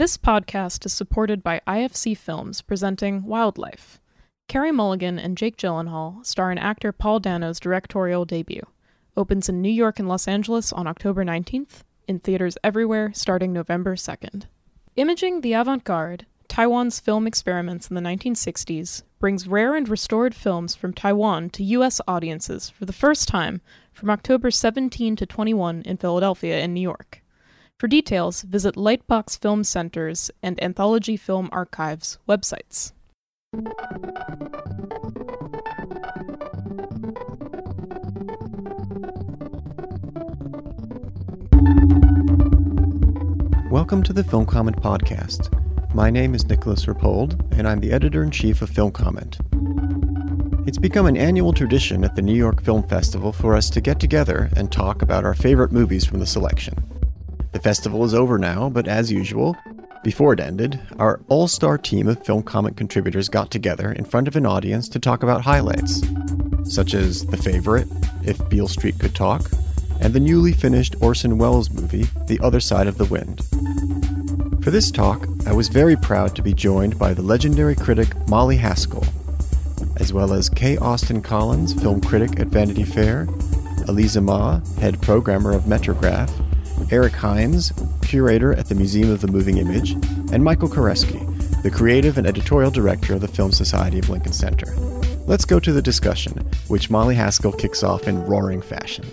This podcast is supported by IFC Films presenting Wildlife. Carey Mulligan and Jake Gyllenhaal star in actor Paul Dano's directorial debut. Opens in New York and Los Angeles on October 19th, in theaters everywhere starting November 2nd. Imaging the Avant Garde, Taiwan's film experiments in the 1960s, brings rare and restored films from Taiwan to U.S. audiences for the first time from October 17 to 21 in Philadelphia and New York. For details, visit Lightbox Film Centers and Anthology Film Archives websites. Welcome to the Film Comment Podcast. My name is Nicolas Rapold, and I'm the editor in chief of Film Comment. It's become an annual tradition at the New York Film Festival for us to get together and talk about our favorite movies from the selection. The festival is over now, but as usual, before it ended, our all star team of Film Comment contributors got together in front of an audience to talk about highlights, such as The Favorite, If Beale Street Could Talk, and the newly finished Orson Welles movie, The Other Side of the Wind. For this talk, I was very proud to be joined by the legendary critic Molly Haskell, as well as K. Austin Collins, film critic at Vanity Fair, Aliza Ma, head programmer of Metrograph, Eric Hynes, curator at the Museum of the Moving Image, and Michael Koresky, the creative and editorial director of the Film Society of Lincoln Center. Let's go to the discussion, which Molly Haskell kicks off in roaring fashion.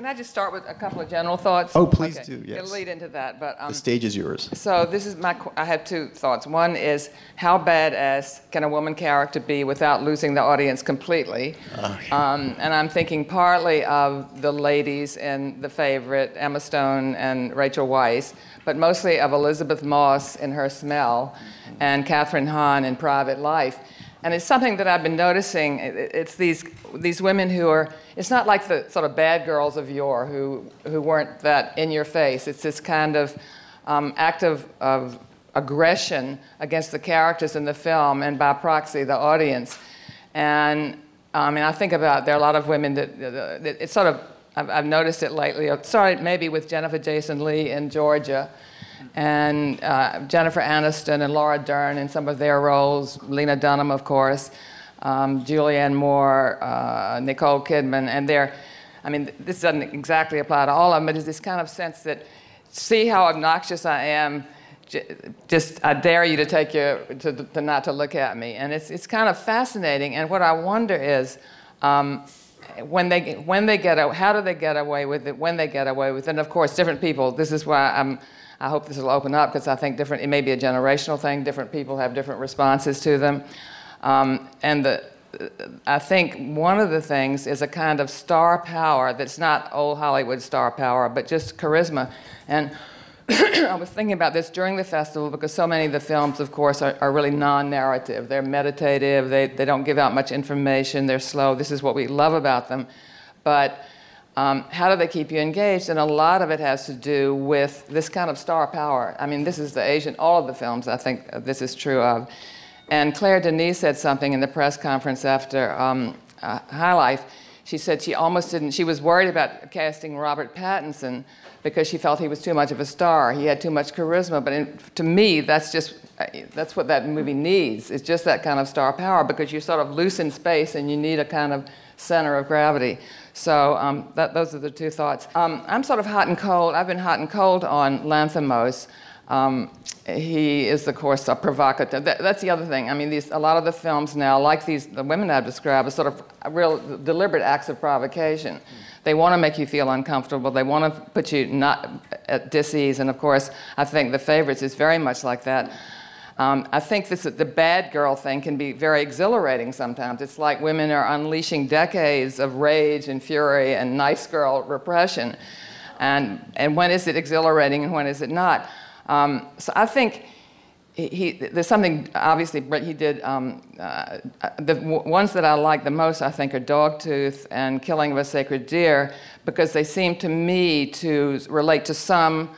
Can I just start with a couple of general thoughts? Oh, please Okay. do, yes. It'll lead into that, but um, The stage is yours. so this is my. I have two thoughts. One is how badass can a woman character be without losing the audience completely? Um, and I'm thinking partly of the ladies in The Favorite, Emma Stone and Rachel Weisz, but mostly of Elisabeth Moss in Her Smell, and Kathryn Hahn in Private Life. And it's something that I've been noticing. It's these these women who are. It's not like the sort of bad girls of yore who who weren't that in your face. It's this kind of um, act of, of aggression against the characters in the film and by proxy the audience. And I mean, I think about there are a lot of women that, that it's sort of. I've, I've noticed it lately. Started maybe with Jennifer Jason Leigh in Georgia and uh, Jennifer Aniston and Laura Dern in some of their roles, Lena Dunham, of course, um, Julianne Moore, uh, Nicole Kidman, and they're, I mean, this doesn't exactly apply to all of them, but it's this kind of sense that see how obnoxious I am. Just, I dare you to take your, to, to not to look at me. And it's, it's kind of fascinating. And what I wonder is, um, when they when they get how do they get away with it? When they get away with it, and of course, different people. This is why I'm. I hope this will open up because I think different. It may be a generational thing. Different people have different responses to them, um, and the. I think one of the things is a kind of star power that's not old Hollywood star power, but just charisma. And I was thinking about this during the festival because so many of the films, of course, are, are really non narrative. They're meditative, they, they don't give out much information, they're slow. This is what we love about them. But um, how do they keep you engaged? And a lot of it has to do with this kind of star power. I mean, this is the Asian, all of the films I think this is true of. And Claire Denis said something in the press conference after um, uh, High Life. She said she almost didn't, she was worried about casting Robert Pattinson because she felt he was too much of a star. He had too much charisma. But in, to me, that's just, uh, that's what that movie needs. It's just that kind of star power because you're sort of loose in space and you need a kind of center of gravity. So um, that, those are the two thoughts. Um, I'm sort of hot and cold. I've been hot and cold on Lanthimos. Um, he is, of course, a provocateur. That, that's the other thing. I mean, these, a lot of the films now, like these, the women I've described, are sort of real deliberate acts of provocation. They want to make you feel uncomfortable. They want to put you not at dis-ease. And of course, I think The Favorites is very much like that. Um, I think this, the bad girl thing can be very exhilarating sometimes. It's like women are unleashing decades of rage and fury and nice girl repression. And, and when is it exhilarating and when is it not? Um, so I think he, he, there's something obviously Brett, he did. Um, uh, the w- ones that I like the most, I think, are Dogtooth and Killing of a Sacred Deer because they seem to me to relate to some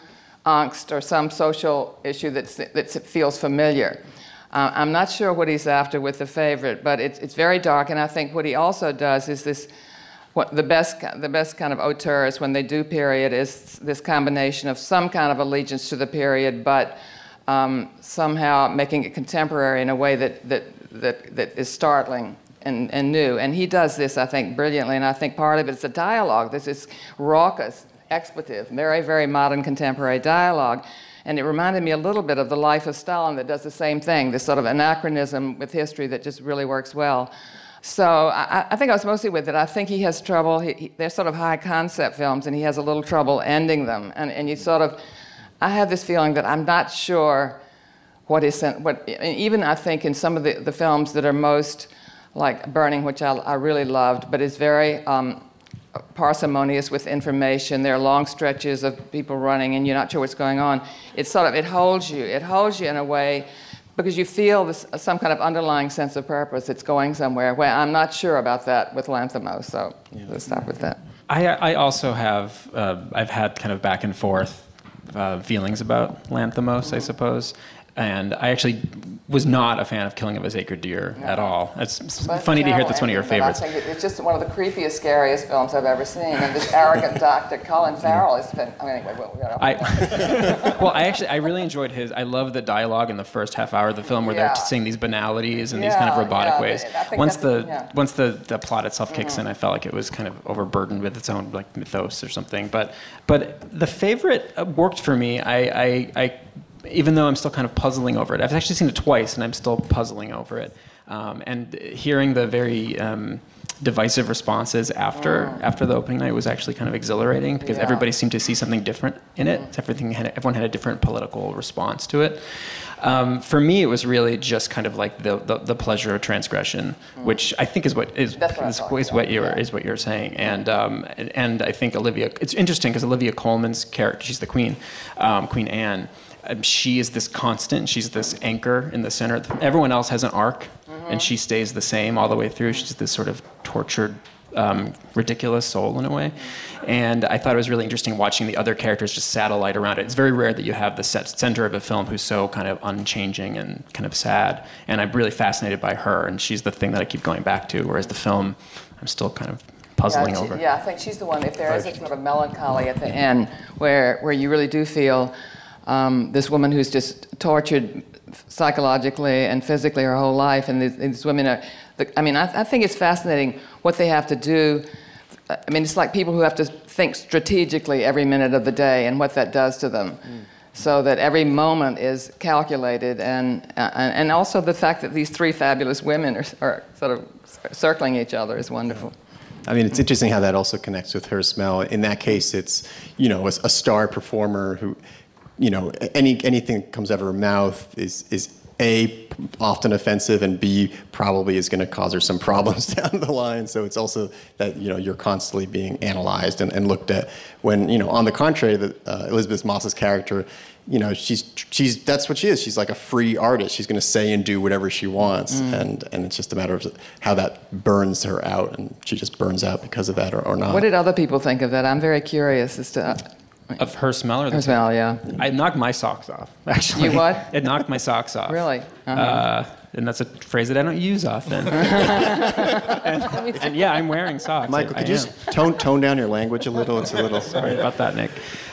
angst or some social issue that's, that feels familiar. Uh, I'm not sure what he's after with the favorite, but it's, it's very dark, and I think what he also does is this what the best the best kind of auteurs when they do period is this combination of some kind of allegiance to the period, but um, somehow making it contemporary in a way that that that, that is startling and, and new. And he does this, I think, brilliantly. And I think part of it is a dialogue. This is raucous, expletive, very, very modern contemporary dialogue. And it reminded me a little bit of the life of Stalin that does the same thing, this sort of anachronism with history that just really works well. So I, I, think I was mostly with it. I think he has trouble. He, he, they're sort of high concept films, and he has a little trouble ending them. And, and you sort of, I have this feeling that I'm not sure what is, what, even I think in some of the, the films that are most like Burning, which I, I really loved, but is very um, parsimonious with information. There are long stretches of people running, and you're not sure what's going on. It sort of, it holds you. It holds you in a way because you feel this, some kind of underlying sense of purpose. It's going somewhere. Where I'm not sure about that with Lanthimos, so yeah. let's stop with that. I, I also have uh, I've had kind of back and forth uh, feelings about Lanthimos, I suppose, and I actually was not a fan of Killing of a Sacred Deer at all. It's funny to hear that's one of your favorites. It's just one of the creepiest, scariest films I've ever seen. And this arrogant doctor, Colin Farrell, has been. I mean, anyway, well, we I, well, I actually I really enjoyed his. I love the dialogue in the first half hour of the film where yeah. they're saying these banalities and yeah, these kind of robotic yeah, ways. Once the once the, the plot itself kicks mm-hmm. in, I felt like it was kind of overburdened with its own like mythos or something. But but the favorite worked for me. I I, I even though I'm still kind of puzzling over it. I've actually seen it twice, and I'm still puzzling over it. Um, and hearing the very um, divisive responses after mm. after the opening night was actually kind of exhilarating because yeah. everybody seemed to see something different in it. Mm. Everything had, everyone had a different political response to it. Um, for me, it was really just kind of like the, the, the pleasure of transgression, mm. which I think is what is, what, is, is what you're yeah. is what you're saying. And um, and I think Olivia, it's interesting because Olivia Colman's character, she's the queen, um, Queen Anne um, she is this constant. She's this anchor in the center. Everyone else has an arc, mm-hmm. and she stays the same all the way through. She's this sort of tortured, um, ridiculous soul in a way. And I thought it was really interesting watching the other characters just satellite around it. It's very rare that you have the center of a film who's so kind of unchanging and kind of sad. And I'm really fascinated by her, and she's the thing that I keep going back to. Whereas the film, I'm still kind of puzzling yeah, over. Yeah, I think she's the one. If there is a sort of melancholy at the end, where where you really do feel um, this woman who's just tortured psychologically and physically her whole life, and these, these women are. The, I mean, I, I, think it's fascinating what they have to do. I mean, it's like people who have to think strategically every minute of the day and what that does to them. Mm. So that every moment is calculated, and, uh, and also the fact that these three fabulous women are, are sort of circling each other is wonderful. I mean, it's interesting how that also connects with her smell. In that case, it's you know a, a star performer who you know, any anything that comes out of her mouth is is a often offensive and b probably is going to cause her some problems down the line. So it's also that you know you're constantly being analyzed and, and looked at when you know on the contrary that uh, elisabeth moss's character you know she's she's that's what she is. She's like a free artist. She's going to say and do whatever she wants. Mm. and and it's just a matter of how that burns her out and she just burns out because of that or, or not. What did other people think of that? I'm very curious as to of her smell or the her smell? Yeah. I knocked my socks off. Actually, you what? It knocked my socks off. Really? Uh-huh. Uh, and that's a phrase that I don't use often. and, and, yeah, I'm wearing socks. Michael, could you just tone tone down your language a little? It's a little. Sorry about that, Nick.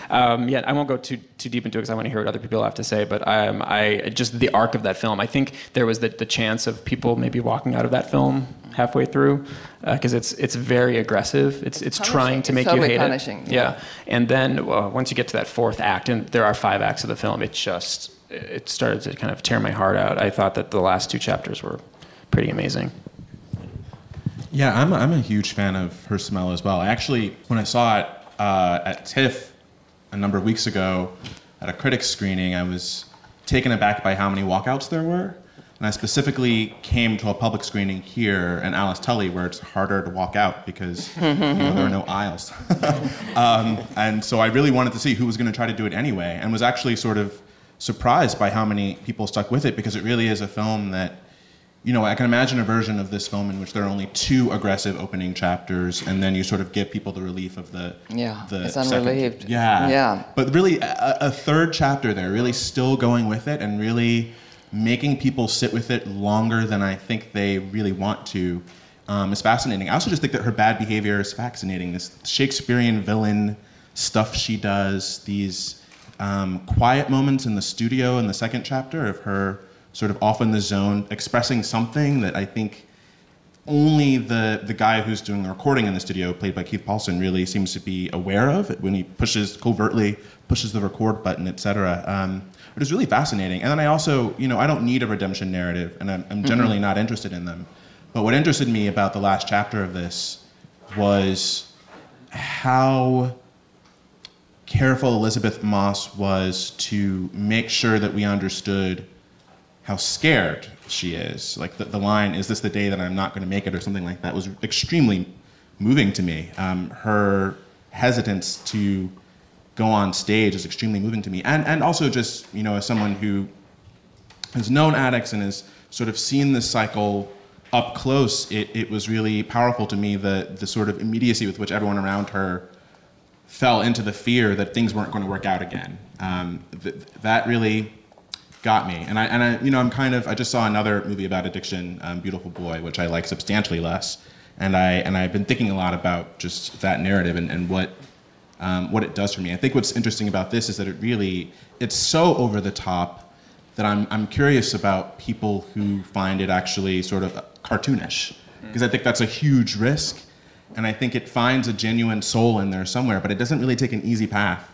Um, yeah, I won't go too too deep into it because I want to hear what other people have to say. But um, I just the arc of that film. I think there was the, the chance of people maybe walking out of that film halfway through because uh, it's it's very aggressive. It's it's, it's trying to make totally you hate punishing, it. Yeah. yeah. and then uh, once you get to that fourth act, and there are five acts of the film, it just it started to kind of tear my heart out. I thought that the last two chapters were pretty amazing. Yeah, I'm a, I'm a huge fan of her smell as well. Actually, when I saw it uh, at TIFF a number of weeks ago at a critics screening, I was taken aback by how many walkouts there were. And I specifically came to a public screening here in Alice Tully where it's harder to walk out because you know, there are no aisles. um, and so I really wanted to see who was going to try to do it anyway and was actually sort of surprised by how many people stuck with it because it really is a film that you know, I can imagine a version of this film in which there are only two aggressive opening chapters, and then you sort of give people the relief of the yeah, the it's unrelieved. Yeah, yeah. But really, a, a, third chapter there, really still going with it, and really making people sit with it longer than I think they really want to. um, is fascinating. I also just think that her bad behavior is fascinating. This Shakespearean villain stuff she does, these um, quiet moments in the studio in the second chapter of her sort of off in the zone, expressing something that I think only the, the guy who's doing the recording in the studio, played by Keith Poulson, really seems to be aware of it when he pushes covertly, pushes the record button, etc. Um, it was really fascinating. And then I also, you know, I don't need a redemption narrative, and I'm, I'm generally mm-hmm. not interested in them. But what interested me about the last chapter of this was how careful Elisabeth Moss was to make sure that we understood how scared she is. Like the, the line, is this the day that I'm not going to make it, or something like that, was extremely moving to me. Um, her hesitance to go on stage is extremely moving to me. And, and also, just, you know, as someone who has known addicts and has sort of seen this cycle up close, it, it was really powerful to me the, the sort of immediacy with which everyone around her fell into the fear that things weren't going to work out again. Um, th- that really got me. And I, and I, you know, I'm kind of, I just saw another movie about addiction, um, Beautiful Boy, which I like substantially less. And I, and I've been thinking a lot about just that narrative and, and what, um, what it does for me. I think what's interesting about this is that it really, it's so over the top that I'm, I'm curious about people who find it actually sort of cartoonish. Because I think that's a huge risk. And I think it finds a genuine soul in there somewhere, but it doesn't really take an easy path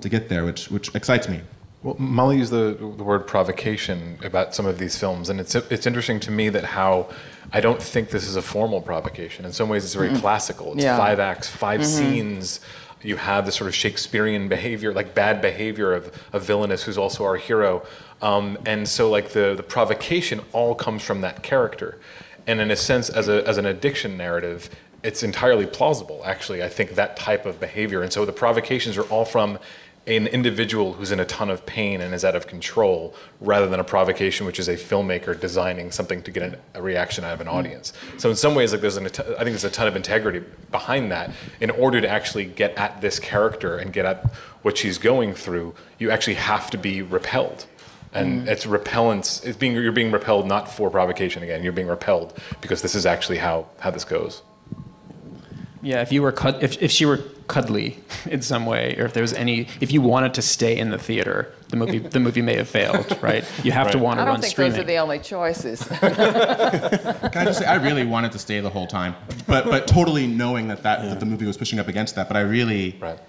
to get there, which, which excites me. Well, Molly used the, the word provocation about some of these films, and it's it's interesting to me that how I don't think this is a formal provocation. In some ways, it's very mm-hmm. classical. It's yeah. five acts, 5 mm-hmm. scenes. You have the sort of Shakespearean behavior, like bad behavior of a villainous who's also our hero, um, and so like the the provocation all comes from that character, and in a sense, as a as an addiction narrative, it's entirely plausible. Actually, I think that type of behavior, and so the provocations are all from an individual who's in a ton of pain and is out of control rather than a provocation which is a filmmaker designing something to get a reaction out of an audience. So in some ways like there's an i think there's a ton of integrity behind that. In order to actually get at this character and get at what she's going through you actually have to be repelled. And mm. it's repellence it's being you're being repelled not for provocation again you're being repelled because this is actually how how this goes yeah, if you were cud- if if she were cuddly in some way, or if there was any, if you wanted to stay in the theater, the movie the movie may have failed, right? You have right. to want to run streaming. I don't think those are the only choices. Can I just say, I really wanted to stay the whole time, but but totally knowing that that, yeah. that the movie was pushing up against that, but I really. Right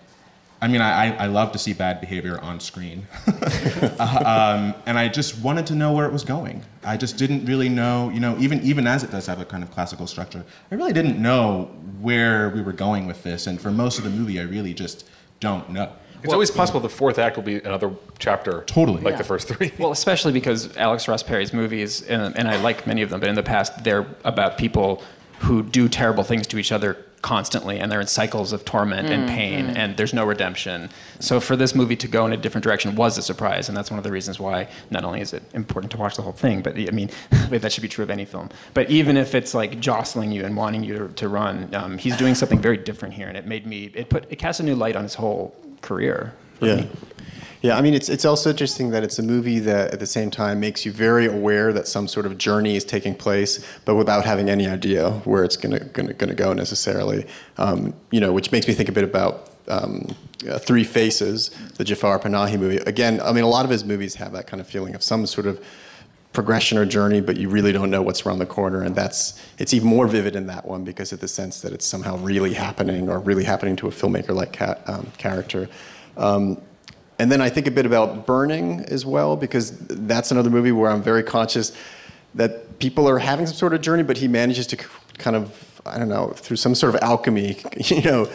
I mean, I, I love to see bad behavior on screen. uh, um, and I just wanted to know where it was going. I just didn't really know, you know, even, even as it does have a kind of classical structure, I really didn't know where we were going with this. And for most of the movie, I really just don't know. It's well, always possible the fourth act will be another chapter. Totally. Like yeah. the first three. Well, especially because Alex Ross Perry's movies, and, and I like many of them, but in the past, they're about people who do terrible things to each other constantly and they're in cycles of torment mm, and pain mm. and there's no redemption so for this movie to go in a different direction was a surprise and that's one of the reasons why not only is it important to watch the whole thing but i mean that should be true of any film but even if it's like jostling you and wanting you to, to run um, he's doing something very different here and it made me it put it cast a new light on his whole career yeah me. Yeah, I mean, it's, it's also interesting that it's a movie that at the same time makes you very aware that some sort of journey is taking place, but without having any idea where it's to gonna, gonna go necessarily. Um, you know, which makes me think a bit about um, uh, Three Faces, the Jafar Panahi movie. Again, I mean, a lot of his movies have that kind of feeling of some sort of progression or journey, but you really don't know what's around the corner. And that's it's even more vivid in that one because of the sense that it's somehow really happening or really happening to a filmmaker like ca- um, character. Um, and then I think a bit about Burning as well, because that's another movie where I'm very conscious that people are having some sort of journey, but he manages to kind of, I don't know, through some sort of alchemy, you know,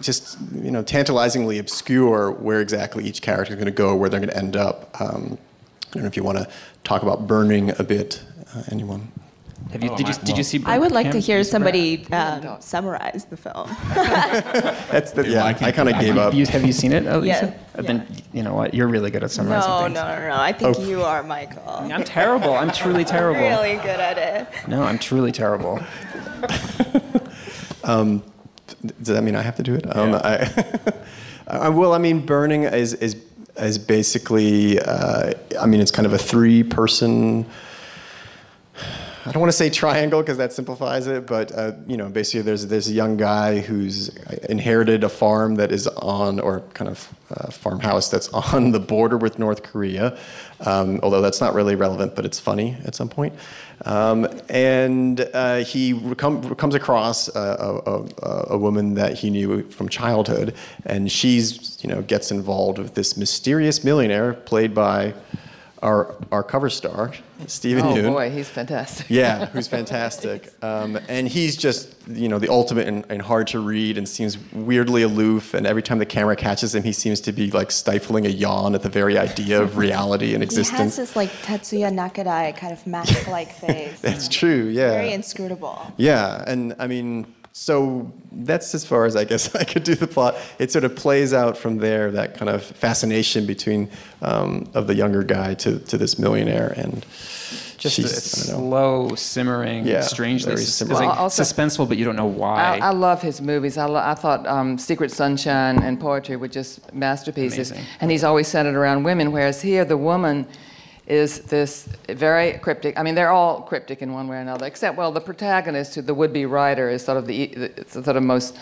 just you know, tantalizingly obscure where exactly each character is going to go, where they're going to end up. Um, I don't know if you want to talk about Burning a bit, uh, anyone. Have you, oh, did, you, did you see? I would like to hear somebody uh, summarize the film. That's the, yeah. I, I kind of gave up. You, have you seen it, Aliza? Yeah. Then you know what? You're really good at summarizing no, things. No, no, no. I think oh. you are, Michael. I'm terrible. I'm truly terrible. I'm really good at it. No, I'm truly terrible. um, does that mean I have to do it? Um, I, I, well, I mean, Burning is is is basically. Uh, I mean, it's kind of a three-person I don't want to say triangle because that simplifies it, but uh, you know, basically, there's this young guy who's inherited a farm that is on, or kind of uh, farmhouse that's on the border with North Korea. Um, although that's not really relevant, but it's funny at some point. Um, and uh, he come, comes across a, a, a, woman that he knew from childhood, and she's you know gets involved with this mysterious millionaire played by our our cover star, Steven oh, Yeun. Oh boy, he's fantastic. yeah, who's fantastic. Um, and he's just you know the ultimate and, and, hard to read, and seems weirdly aloof. And every time the camera catches him, he seems to be like stifling a yawn at the very idea of reality and existence. He has this like Tetsuya Nakadai kind of mask-like face. That's true. Yeah. Very inscrutable. Yeah, and I mean so that's as far as I guess I could do the plot. It sort of plays out from there, that kind of fascination between um, of the younger guy to, to this millionaire and just a slow simmering, yeah, strangely sus- well, also, suspenseful, but you don't know why. I, I love his movies. I, lo- I thought um, Secret Sunshine and Poetry were just masterpieces, Amazing. and he's always centered around women. Whereas here, the woman is this very cryptic. I mean, they're all cryptic in one way or another, except, well, the protagonist, who the would-be writer, is sort of the, the sort of most,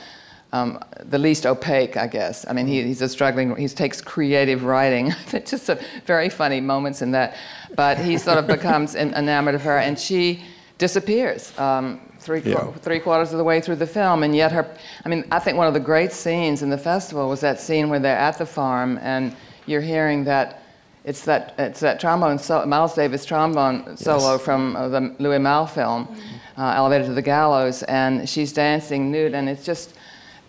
um, the least opaque, I guess. I mean, he, he's a struggling, he takes creative writing. just a very funny moments in that. But he sort of becomes enamored of her, and she disappears. Um, three, yeah. three quarters of the way through the film, and yet her, I mean, I think one of the great scenes in the festival was that scene where they're at the farm and you're hearing that it's that it's that trombone so, Miles Davis trombone solo yes. from uh, the Louis Malle film, uh, Elevator to the Gallows, and she's dancing nude, and it's just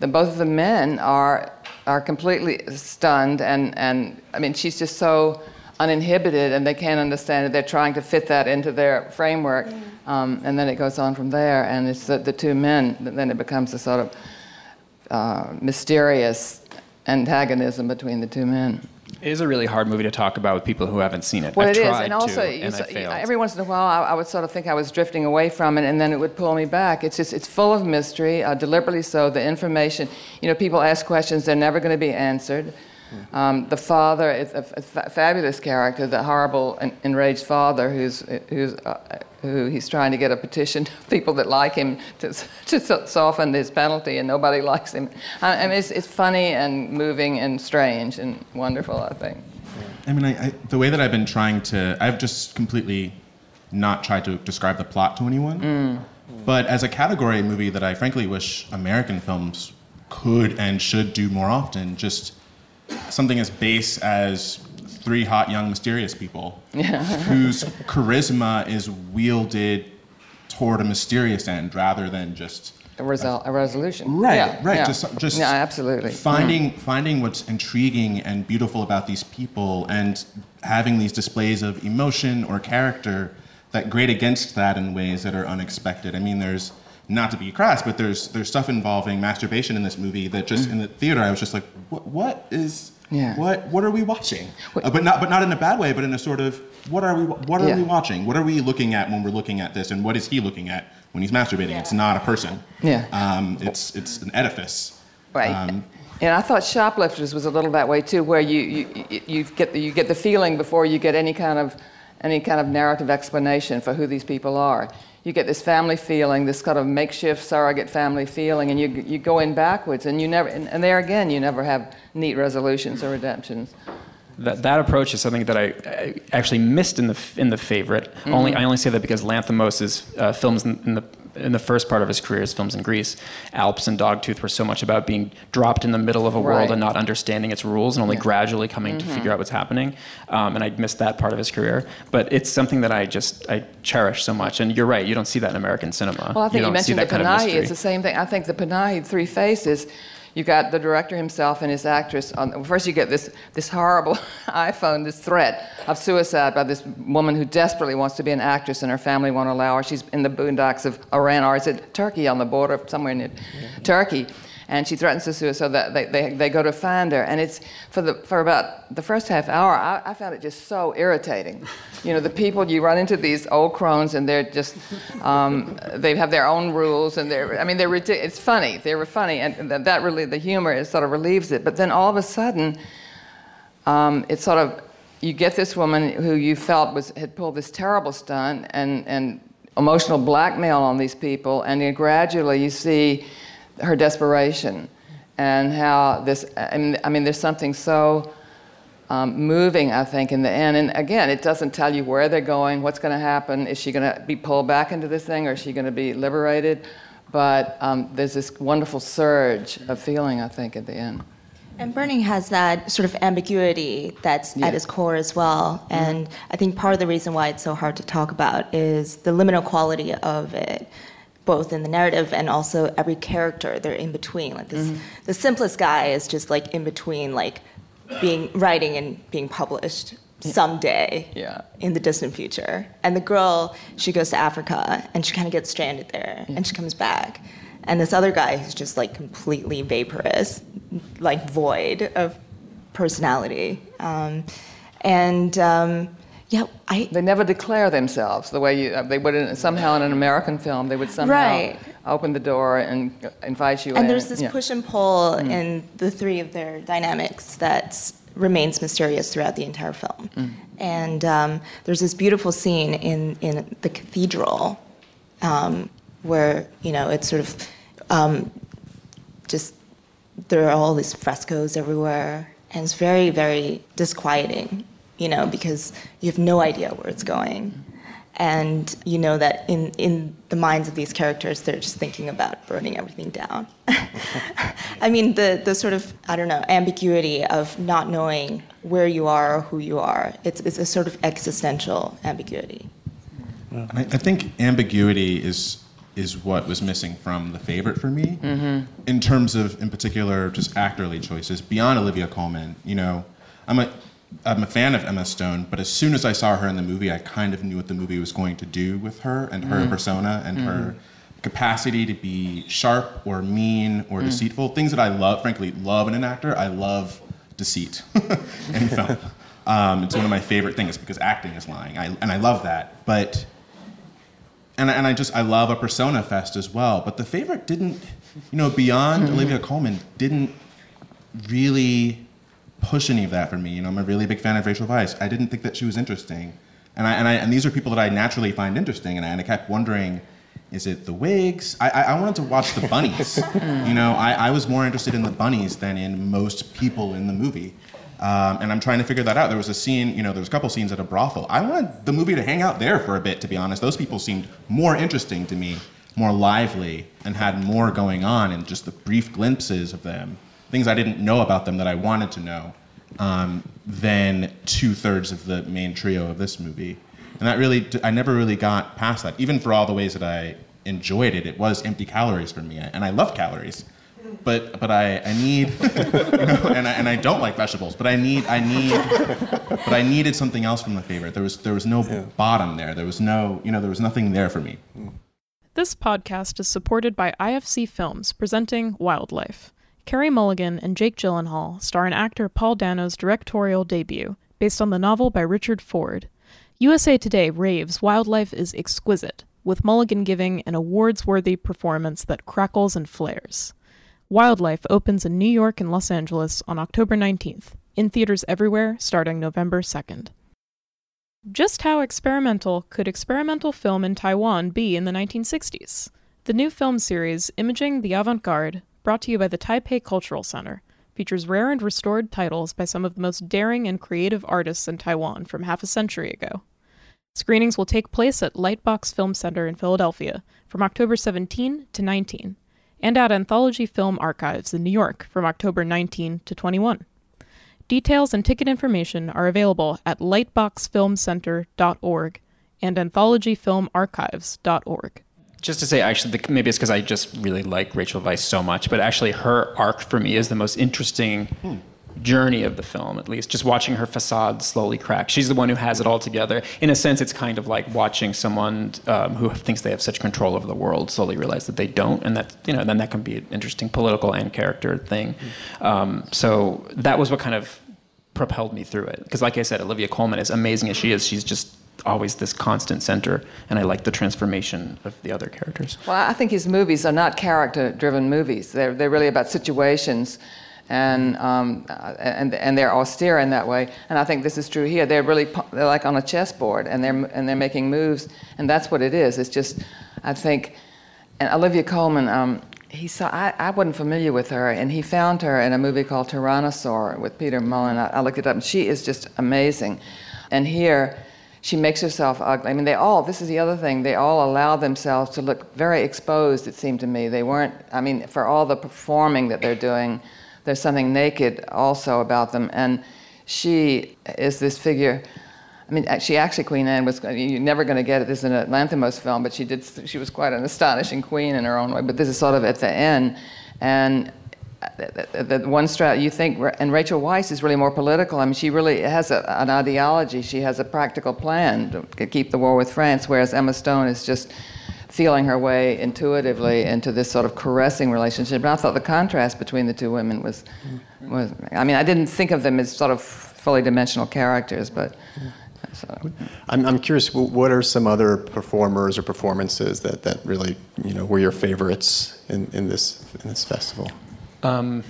the both of the men are are completely stunned, and and I mean she's just so uninhibited, and they can't understand it. They're trying to fit that into their framework, um, and then it goes on from there, and it's the, the two men. Then it becomes a sort of uh, mysterious antagonism between the two men. It is a really hard movie to talk about with people who haven't seen it. Well, I've it is, and also to, and so, every once in a while, I, I, would sort of think I was drifting away from it, and then it would pull me back. It's just it's full of mystery, uh, deliberately so. The information, you know, people ask questions, they're never going to be answered. Um, the father is a, fabulous character, the horrible, enraged father who's, who's, uh, who he's trying to get a petition to people that like him to, to soften his penalty, and nobody likes him. I mean, it's, it's funny and moving and strange and wonderful, I think. I mean, I, I, the way that I've been trying to, I've just completely not tried to describe the plot to anyone. Mm. But as a category movie that I frankly wish American films could and should do more often, just something as base as three hot young mysterious people yeah. whose charisma is wielded toward a mysterious end rather than just a, resol- a resolution. Right, yeah, right. Yeah. Just, just yeah, absolutely. Finding, mm. finding what's intriguing and beautiful about these people, and having these displays of emotion or character that grate against that in ways that are unexpected. I mean, there's not to be crass, but there's there's stuff involving masturbation in this movie that just mm. in the theater I was just like, what, what is yeah. what what are we watching? Uh, but not but not in a bad way, but in a sort of what are we what are yeah. we watching? What are we looking at when we're looking at this, and what is he looking at when he's masturbating? Yeah. It's not a person. Yeah. Um, it's it's an edifice. Right. Um, and I thought Shoplifters was a little that way too, where you, you, you, get the, you get the feeling before you get any kind of any kind of narrative explanation for who these people are you get this family feeling, this kind of makeshift surrogate family feeling, and you, you go in backwards, and you never, and, and there again, you never have neat resolutions or redemptions. That, that approach is something that I, I actually missed in the in the favorite. Mm-hmm. Only I only say that because Lanthimos's uh, films in, in the in the first part of his career, his films in Greece, Alps and Dogtooth were so much about being dropped in the middle of a world right. and not understanding its rules and only yeah. gradually coming mm-hmm. to figure out what's happening. Um, and I missed that part of his career. But it's something that I just I cherish so much. And you're right, you don't see that in American cinema. Well, I think you, you mentioned the Panahi. It's the same thing. I think the Panahi Three Faces you got the director himself and his actress. On, first, you get this, this horrible iPhone, this threat of suicide by this woman who desperately wants to be an actress and her family won't allow her. She's in the boondocks of Iran, or is it Turkey on the border, somewhere near. Turkey and she threatens to sue us, so that they, they, they go to find her. And it's for, the, for about the first half hour, I, I found it just so irritating. You know, the people, you run into these old crones and they're just, um, they have their own rules and they're, I mean, they're it's funny. They were funny, and that really, the humor is sort of relieves it. But then all of a sudden, um, it's sort of, you get this woman who you felt was had pulled this terrible stunt and, and emotional blackmail on these people, and then gradually you see her desperation and how this. I mean, I mean there's something so. Um, moving, I think, in the end. And again, it doesn't tell you where they're going, what's going to happen. Is she going to be pulled back into this thing, or is she going to be liberated? But um, there's this wonderful surge of feeling, I think, at the end. And Burning has that sort of ambiguity that's yeah. at its core as well. Mm-hmm. And I think part of the reason why it's so hard to talk about is the liminal quality of it, both in the narrative and also every character. They're in between. Like this, mm-hmm. the simplest guy is just like in between, like being writing and being published someday yeah. in the distant future. And the girl, she goes to Africa and she kind of gets stranded there, yeah. and she comes back and this other guy who's just like completely vaporous, like void of personality. Um, and um, yeah, I. They never declare themselves the way you. Uh, they would in, somehow in an American film. They would somehow right. open the door and invite you and in. And there's this yeah. push and pull mm. in the three of their dynamics that remains mysterious throughout the entire film. Mm. And um, there's this beautiful scene in in the cathedral. Um, where you know it's sort of um, just there are all these frescoes everywhere, and it's very, very disquieting, you know, because you have no idea where it's going. And you know that in, in the minds of these characters, they're just thinking about burning everything down. I mean, the, the sort of, I don't know, ambiguity of not knowing where you are or who you are, it's, it's a sort of existential ambiguity. I, I think ambiguity is is what was missing from the favorite for me mm-hmm. in terms of in particular just actorly choices beyond olivia colman you know i'm a i'm a fan of emma stone but as soon as i saw her in the movie i kind of knew what the movie was going to do with her and her mm-hmm. persona and mm-hmm. her capacity to be sharp or mean or mm. deceitful things that i love frankly love in an actor i love deceit in film um, it's one of my favorite things because acting is lying I, and i love that but and, and I just I love a persona fest as well. But the favorite didn't, you know, beyond mm-hmm. Olivia Colman, didn't really push any of that for me. You know, I'm a really big fan of Rachel Weisz. I didn't think that she was interesting, and I and I and these are people that I naturally find interesting, and I, and I kept wondering. Is it the wigs? I, I, I wanted to watch the bunnies. you know, I, I was more interested in the bunnies than in most people in the movie. Um, and I'm trying to figure that out. There was a scene, you know, there was a couple scenes at a brothel. I wanted the movie to hang out there for a bit, to be honest. Those people seemed more interesting to me, more lively, and had more going on, and just the brief glimpses of them, things I didn't know about them that I wanted to know, um, than two thirds of the main trio of this movie. And that really, I never really got past that. Even for all the ways that I enjoyed it, it was empty calories for me, and I love calories. But but I, I need you know, and I, and I don't like vegetables but I need I need but I needed something else from the favorite. There was there was no yeah. bottom there. There was no you know there was nothing there for me. This podcast is supported by IFC Films presenting Wildlife Carey Mulligan and Jake Gyllenhaal star in actor Paul Dano's directorial debut based on the novel by Richard Ford USA Today raves Wildlife is exquisite with Mulligan giving an awards worthy performance that crackles and flares. Wildlife opens in New York and Los Angeles on October 19th, in theaters everywhere starting November 2nd. Just how experimental could experimental film in Taiwan be in the 1960s? The new film series, Imaging the Avant Garde, brought to you by the Taipei Cultural Center, features rare and restored titles by some of the most daring and creative artists in Taiwan from half a century ago. Screenings will take place at Lightbox Film Center in Philadelphia from October 17 to 19 and at Anthology Film Archives in New York from October 19 to 21. Details and ticket information are available at lightboxfilmcenter.org and anthologyfilmarchives.org. Just to say, actually, the, maybe it's because I just really like Rachel Weisz so much, but actually, her arc for me is the most interesting hmm journey of the film, at least, just watching her facade slowly crack. She's the one who has it all together. In a sense, it's kind of like watching someone um, who thinks they have such control over the world slowly realize that they don't, and that you know, then that can be an interesting political and character thing. Um, so that was what kind of propelled me through it. Because, like I said, Olivia Colman, as amazing as she is, she's just always this constant center, and I like the transformation of the other characters. Well, I think his movies are not character-driven movies. They're they're really about situations and um, and and they're austere in that way. And I think this is true here. They're really they're like on a chessboard, and they're and they're making moves, and that's what it is. It's just, I think, and Olivia Colman. Um, he saw I, I wasn't familiar with her, and he found her in a movie called Tyrannosaur with Peter Mullan. I, I looked it up, and she is just amazing. And here she makes herself ugly. I mean, they all, this is the other thing, they all allow themselves to look very exposed, it seemed to me. They weren't, I mean, for all the performing that they're doing, there's something naked also about them. And she is this figure. I mean, she actually, Queen Anne was, you're never going to get it. This is an Lanthimos film, but she did, she was quite an astonishing queen in her own way. But this is sort of at the end. And the, one strat you think, and Rachel Weisz is really more political. I mean, she really has a, an ideology. She has a practical plan to keep the war with France, whereas Emma Stone is just feeling her way intuitively into this sort of caressing relationship. And I thought the contrast between the two women was, was. I mean, I didn't think of them as sort of fully dimensional characters, but. So. I'm, I'm curious, what are some other performers or performances that, that really, you know, were your favorites in, in, this, in this festival? Um,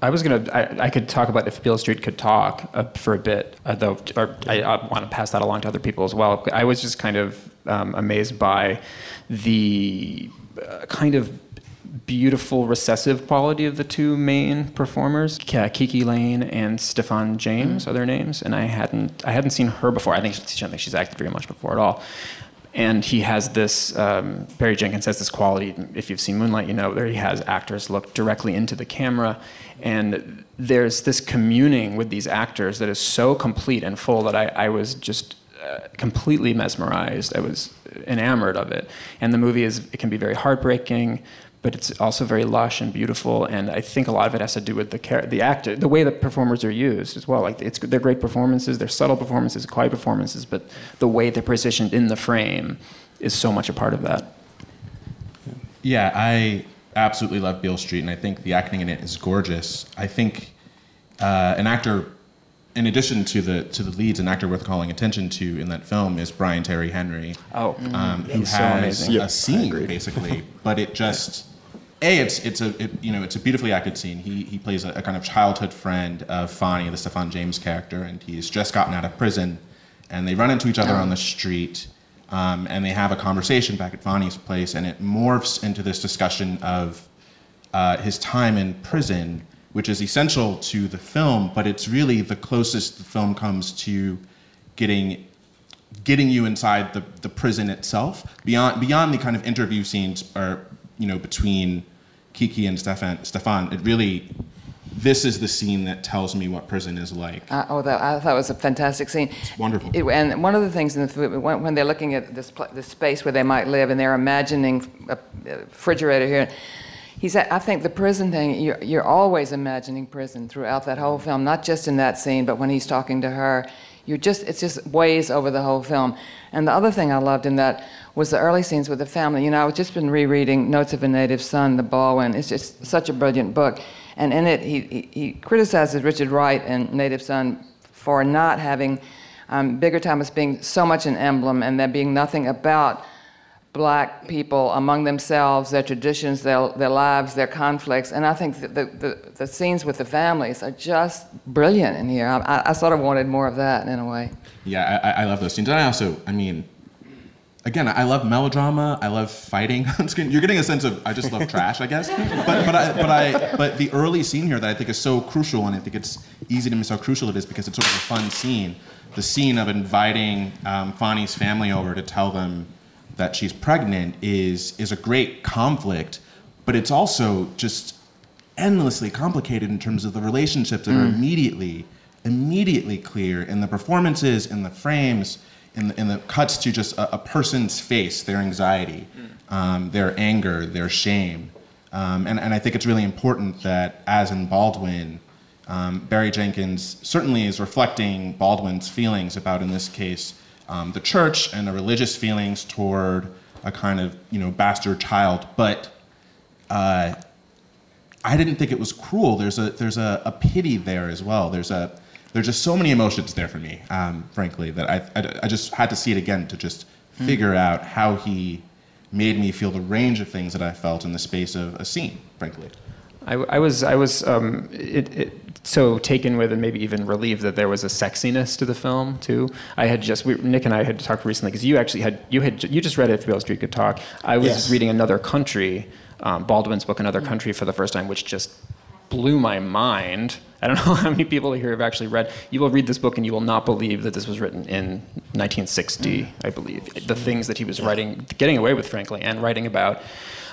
I was gonna. I, I, could talk about if Beale Street could talk uh, for a bit, uh, though. Or I, I want to pass that along to other people as well. I was just kind of um, amazed by the uh, kind of beautiful recessive quality of the two main performers, KiKi Layne and Stephan James, mm. are their names. And I hadn't. I hadn't seen her before. I think I don't think she's acted very much before at all and he has this um, barry jenkins has this quality if you've seen moonlight you know there he has actors look directly into the camera. And there's this communing with these actors that is so complete and full that i, I was just uh, completely mesmerized. I was enamored of it. And the movie is it can be very heartbreaking but it's also very lush and beautiful. And I think a lot of it has to do with the char- the actor, the way the performers are used as well. Like it's they're great performances, they're subtle performances, quiet performances, but the way they're positioned in the frame is so much a part of that. Yeah, I absolutely love Beale Street, and I think the acting in it is gorgeous. I think uh, an actor, in addition to the to the leads, an actor worth calling attention to in that film is Brian Tyree Henry. Oh, um, who has so a scene basically, but it just a it's it's a it, you know it's a beautifully acted scene. He he plays a, a, kind of childhood friend of Fonny, the Stephan James character, and he's just gotten out of prison, and they run into each other on the street, um, and they have a conversation back at Fonny's place, and it morphs into this discussion of uh, his time in prison, which is essential to the film, but it's really the closest the film comes to getting getting you inside the, the prison itself beyond beyond the kind of interview scenes or you know between KiKi and Stefan, Stephan, it really, this is the scene that tells me what prison is like. Uh, oh, that, I thought it was a fantastic scene. It's wonderful. It, and one of the things in the when, when they're looking at this, this space where they might live and they're imagining a, a refrigerator here, he said, I think the prison thing, you're, you're always imagining prison throughout that whole film, not just in that scene, but when he's talking to her. You're just, it's just ways over the whole film. And the other thing I loved in that was the early scenes with the family. You know, I've just been rereading Notes of a Native Son, the Baldwin. It's just such a brilliant book. And in it, he, he, criticizes Richard Wright and Native Son for not having um, Bigger Thomas being so much an emblem and there being nothing about black people among themselves, their traditions, their, their lives, their conflicts. And I think the, the, the scenes with the families are just brilliant in here. I, I, sort of wanted more of that in a way. Yeah, I, I love those scenes. And I also, I mean, again, I love melodrama. I love fighting on screen. You're getting a sense of I just love trash, I guess. But but I, but I but the early scene here that I think is so crucial, and I think it's easy to miss how crucial it is because it's sort of a fun scene. The scene of inviting um, Fonny's family over to tell them that she's pregnant is is a great conflict, but it's also just endlessly complicated in terms of the relationships that mm. are immediately immediately clear in the performances, in the frames in the, in the cuts to just a, a person's face, their anxiety, mm. um, their anger, their shame. Um, and, and I think it's really important that, as in Baldwin, um, Barry Jenkins certainly is reflecting Baldwin's feelings about, in this case, um, the church and the religious feelings toward a kind of you know bastard child. But uh, I didn't think it was cruel. There's a there's a, a pity there as well. There's a there's just so many emotions there for me, um, frankly, that I, I, I, just had to see it again to just mm. figure out how he made me feel the range of things that I felt in the space of a scene, frankly. I, I was I was um, it, it, so taken with and maybe even relieved that there was a sexiness to the film too. I had just we, Nick and I had talked recently because you actually had you had you just read it. If Beale Street Could Talk. I was yes. reading Another Country, um, Baldwin's book Another Country for the first time, which just blew my mind. I don't know how many people here have actually read. You will read this book and you will not believe that this was written in 1960. I believe the things that he was writing, getting away with, frankly, and writing about.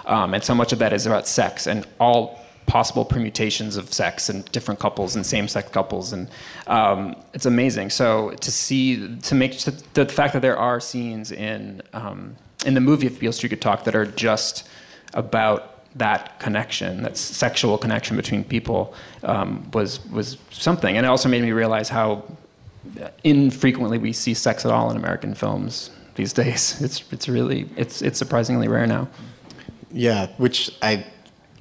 Um, and so much of that is about sex and all possible permutations of sex and different couples and same-sex couples, and um, it's amazing. So to see, to make the fact that there are scenes in um, in the movie If Beale Street Could Talk that are just about that connection, that sexual connection between people, um, was was something, and it also made me realize how infrequently we see sex at all in American films these days. It's it's really it's it's surprisingly rare now. Yeah, which I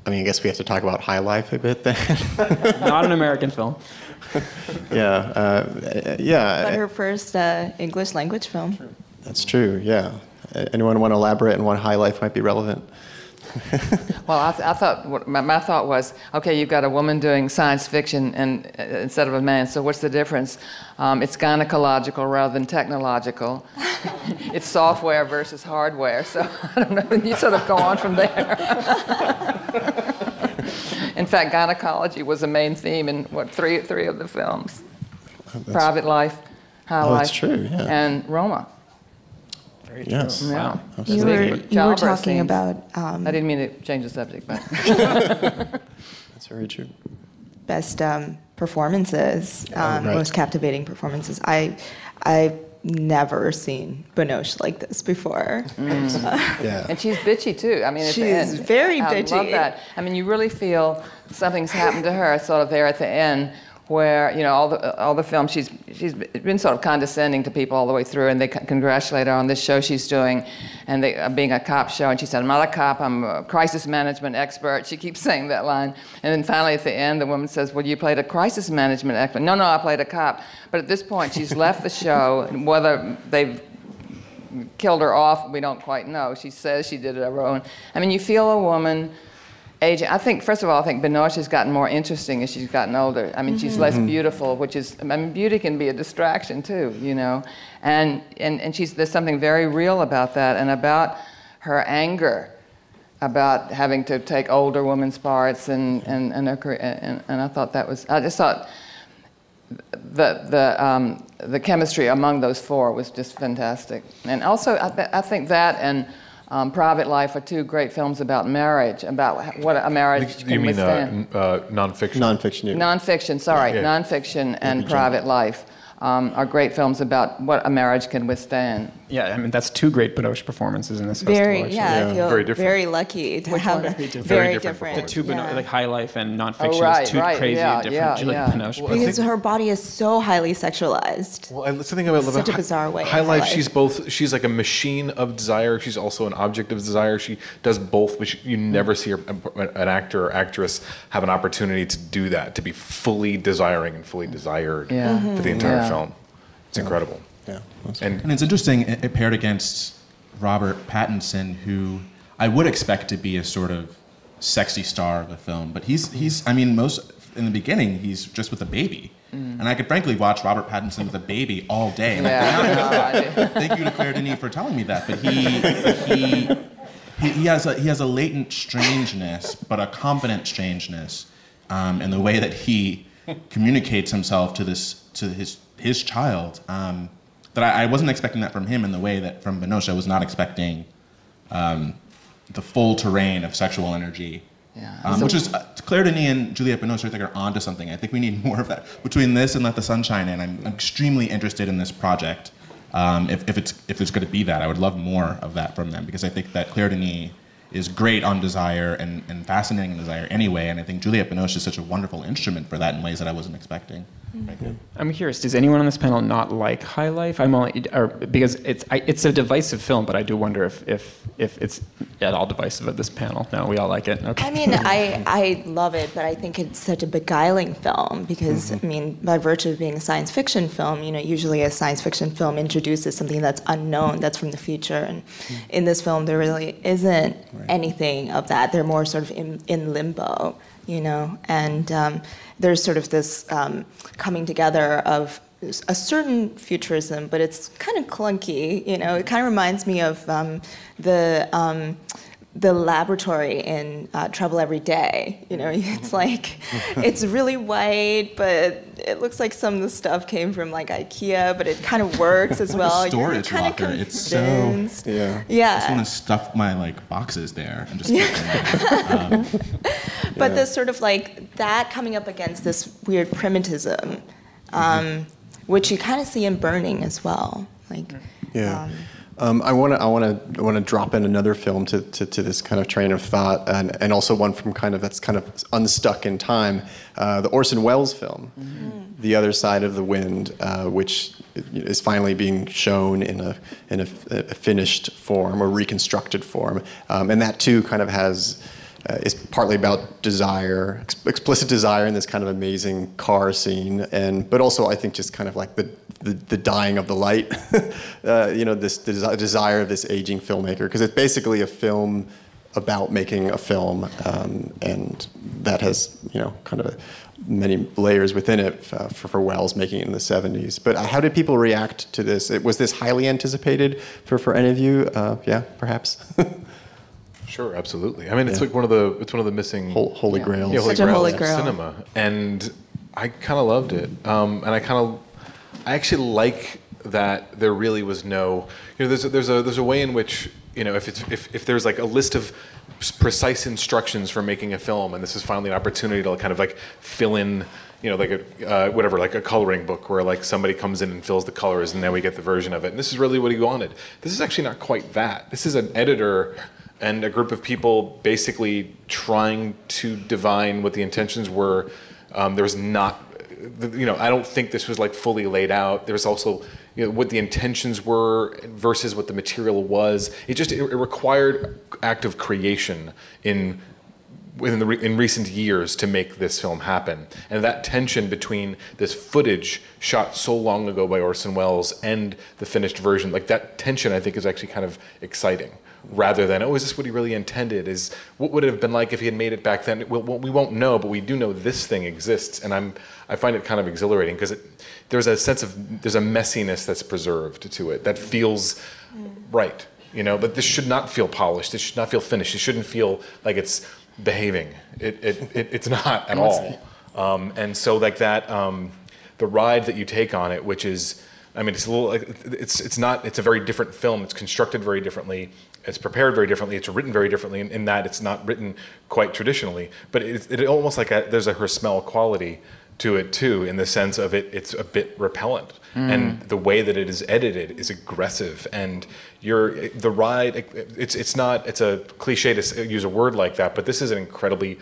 I mean, I guess we have to talk about High Life a bit then. Not an American film. yeah, uh, yeah. But her first uh, English language film. That's true. Yeah. Anyone want to elaborate on why High Life might be relevant? well, I, th- I thought my, my, thought was, okay, you've got a woman doing science fiction and uh, instead of a man. So what's the difference? Um, it's gynecological rather than technological. it's software versus hardware. So I don't know. You sort of go on from there. in fact, gynecology was a main theme in what three three of the films: oh, Private Life, High oh, Life, that's true, yeah. and Roma. Very true. Yes. Yeah. Wow. You were, you were talking scenes. about. Um, I didn't mean to change the subject, but. that's very true. Best um, performances, um, right. most captivating performances. I, I've never seen Binoche like this before. Mm. yeah. And she's bitchy too. I mean, she's very bitchy. I love that. I mean, you really feel something's happened to her, sort of there at the end, where you know all the all the films she's she's been sort of condescending to people all the way through, and they congratulate her on this show she's doing, and they uh, being a cop show, and she said, "I'm not a cop, I'm a crisis management expert." She keeps saying that line, and then finally at the end, the woman says, "Well, you played a crisis management expert." No, no, I played a cop. But at this point, she's left the show, whether they've killed her off, we don't quite know. She says she did it of her own. I mean, you feel a woman aging. I think, first of all, I think Binoche has gotten more interesting as she's gotten older. I mean, mm-hmm. she's less mm-hmm. beautiful, which is, I mean, beauty can be a distraction too, you know. And, and, and she's, there's something very real about that and about her anger about having to take older women's parts and, and, and, her, and, and I thought that was, I just thought the, the, um, the chemistry among those four was just fantastic. And also, I, th- I think that and um, Private Life are two great films about marriage, about what a marriage you can mean, withstand. Uh, uh, nonfiction? Nonfiction. Yeah. Nonfiction, sorry, yeah. nonfiction and Private Life um, are great films about what a marriage can withstand. Yeah, I mean that's two great Binoche performances in this very, festival. Yeah, yeah, I feel very, different. very lucky to Which have very different. Very different. The two Binoche, like High Life and Nonfiction, oh, right, is two right, crazy yeah, different yeah, Juliette yeah. Binoche. Well, because her body is so highly sexualized. Well, and something about such a bizarre way. High Life, she's both. She's like a machine of desire. She's also an object of desire. She does both, but she, you never see her, an actor or actress have an opportunity to do that, to be fully desiring and fully desired yeah. for the mm-hmm. entire yeah. film. It's incredible. Yeah. And, and it's interesting, it, it paired against Robert Pattinson, who I would expect to be a sort of sexy star of the film, but he's he's I mean most in the beginning he's just with a baby. Mm. And I could frankly watch Robert Pattinson with a baby all day. Yeah, no, Thank you to Claire Denis for telling me that. But he, he, he, he, has a, he has a latent strangeness, but a confident strangeness um, in the way that he communicates himself to this to his his child. Um, that I, I, wasn't expecting that from him in the way that from Binoche I was not expecting um, the full terrain of sexual energy. Yeah. Um, so, which is uh, Claire Denis and Juliette Binoche I think are onto something. I think we need more of that between this and Let the Sun Shine In. I'm, I'm extremely interested in this project. Um, if, if, it's if there's going to be that, I would love more of that from them because I think that Claire Denis is great on desire and, and fascinating in desire anyway. And I think Juliette Binoche is such a wonderful instrument for that in ways that I wasn't expecting. I'm curious. Does anyone on this panel not like High Life? I'm only, or because it's I, it's a divisive film, but I do wonder if if if it's at all divisive at this panel. No, we all like it. Okay. I mean, I I love it, but I think it's such a beguiling film because mm-hmm. I mean, by virtue of being a science fiction film, you know, usually a science fiction film introduces something that's unknown, that's from the future, and mm-hmm. in this film there really isn't right. anything of that. They're more sort of in, in limbo you know, and um, there's sort of this um, coming together of a certain futurism, but it's kind of clunky. You know, it kind of reminds me of um, the um, the laboratory in uh, Trouble Every Day. You know, it's like it's really white, but it looks like some of the stuff came from like IKEA, but it kind of works as well. storage You're locker. It's so yeah. Yeah. I just want to stuff my like boxes there and just. um, but this sort of like that coming up against this weird primitivism, um, which you kind of see in Burning as well. Like. Yeah. Um, um, I want to I want to I want to drop in another film to, to, to, this kind of train of thought, and, and also one from kind of that's kind of unstuck in time, uh, the Orson Welles film, mm-hmm. The Other Side of the Wind, uh, which is finally being shown in a in a, a finished form or reconstructed form, um, and that too kind of has uh, is partly about desire, ex- explicit desire in this kind of amazing car scene, and but also I think just kind of like the the, the dying of the light, uh, you know, this desire of this aging filmmaker, because it's basically a film about making a film, um, and that has you know kind of many layers within it uh, for, for Welles making it in the 70s. But uh, how did people react to this? It, was this highly anticipated for, for any of you? Uh, yeah, perhaps. Sure, absolutely. I mean, it's yeah. like one of the it's one of the missing holy yeah. grails. Yeah, holy Such grails a holy grail. cinema, and I kind of loved it. Um, and I kind of, I actually like that there really was no, you know, there's a, there's a there's a way in which you know if it's if if there's like a list of precise instructions for making a film, and this is finally an opportunity to kind of like fill in you know, like a uh, whatever, like a coloring book where like somebody comes in and fills the colors, and then we get the version of it. And this is really what he wanted. This is actually not quite that. This is an editor and a group of people basically trying to divine what the intentions were. Um, there was not, you know, I don't think this was like fully laid out. There was also, you know, what the intentions were versus what the material was. It just it, it required active creation in in, the, in recent years to make this film happen. And that tension between this footage shot so long ago by Orson Welles and the finished version, like that tension, I think, is actually kind of exciting rather than oh is this what he really intended? Is what would it have been like if he had made it back then? Well, we won't know but we do know this thing exists and i'm i find it kind of exhilarating because there's a sense of there's a messiness that's preserved to it that feels right you know? But this should not feel polished. This should not feel finished. It shouldn't feel like it's behaving. It, it, it it's not at all. Um, and so like that um, the ride that you take on it which is I mean, it's a little. It's it's not. It's a very different film. It's constructed very differently it's prepared very differently. It's written very differently in, in that it's not written quite traditionally. But it's it almost like a, there's a her smell quality to it too, in the sense of it. It's a bit repellent, mm. and the way that it is edited is aggressive. And you're the ride. It's it's not. It's a cliche to use a word like that, but this is an incredibly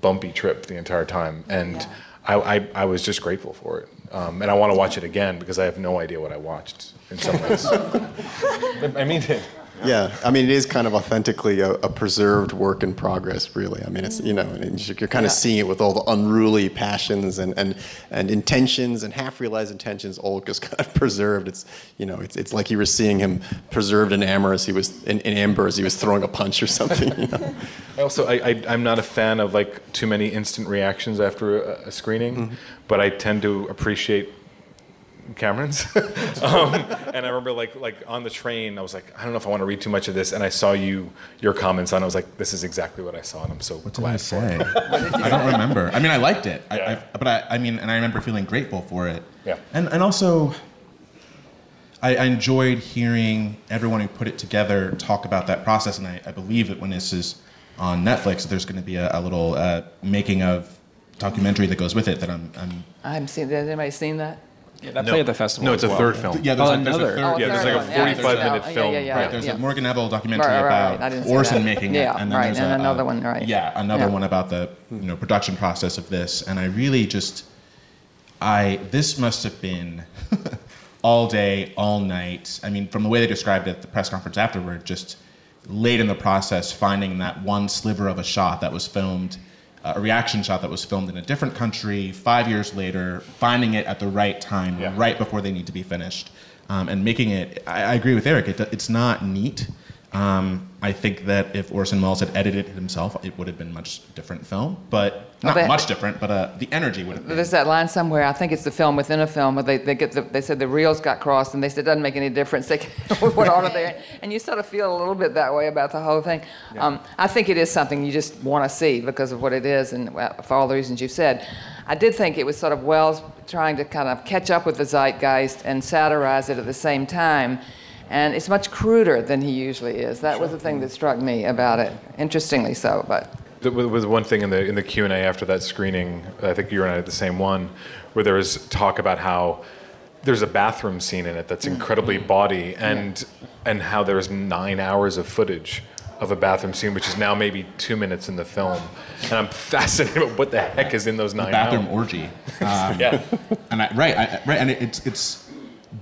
bumpy trip the entire time, and yeah. I, I, I was just grateful for it. Um, and I want to watch it again because I have no idea what I watched in some ways. I mean it yeah, I mean, it is kind of authentically a, a, preserved work in progress, really. I mean, it's, you know, you're kind of yeah. seeing it with all the unruly passions and, and, and intentions and half realized intentions all just kind of preserved. It's, you know, it's, it's like you were seeing him preserved in amber as he was, in, in amber as he was throwing a punch or something, you know. I also, I, I, am not a fan of like too many instant reactions after a, a screening, mm-hmm. but I tend to appreciate Cameron's. um, and I remember like like on the train, I was like, I don't know if I want to read too much of this. And I saw you your comments on. it. I was like, this is exactly what I saw, and I'm so what glad did I say? I don't remember. I mean, I liked it. Yeah. I, I, but I, I mean, and I remember feeling grateful for it. Yeah. And and also. I, I enjoyed hearing everyone who put it together talk about that process, and I, I believe that when this is on Netflix, there's going to be a, a little uh, making of documentary that goes with it. That I'm. I'm I'm seeing. Has anybody seen that? Yeah, that no. played at the festival. No, it's a well. third film. Yeah, there's, oh, a, there's another. a third. Oh, yeah, there's like a 45 yeah, minute film. Yeah, yeah, right, there's a Morgan Neville documentary right, right, about right. Orson making yeah, it, and then right, there's and a, another uh, one, right? Yeah, another one about the you know production process of this, and I really just, I this must have been. all day, all night. I mean, from the way they described it at the press conference afterward, just late in the process, finding that one sliver of a shot that was filmed uh, a reaction shot that was filmed in a different country five years later, finding it at the right time, yeah. right before they need to be finished, um, and making it. I, I, agree with Eric. It, it's not neat. Um, I think that if Orson Welles had edited it himself, it would have been a much different film, but not they- much different, but uh, the energy would have been. There's that line somewhere. I think it's the film within a film where they, they get the, they said the reels got crossed and they said it doesn't make any difference. They went on there, and you sort of feel a little bit that way about the whole thing. Um, I think it is something you just want to see because of what it is and for all the reasons you've said. I did think it was sort of Welles trying to kind of catch up with the zeitgeist and satirize it at the same time. And it's much cruder than he usually is. That was the thing that struck me about it. Interestingly so, but. There was one thing in the in the Q and A after that screening. I think you and I had the same one, where there was talk about how there's a bathroom scene in it that's incredibly bawdy, and and how there's nine hours of footage of a bathroom scene, which is now maybe two minutes in the film, and I'm fascinated with what the heck is in those nine hours. bathroom hours. orgy. Um, Yeah, and I, right, I, right, and it, it's it's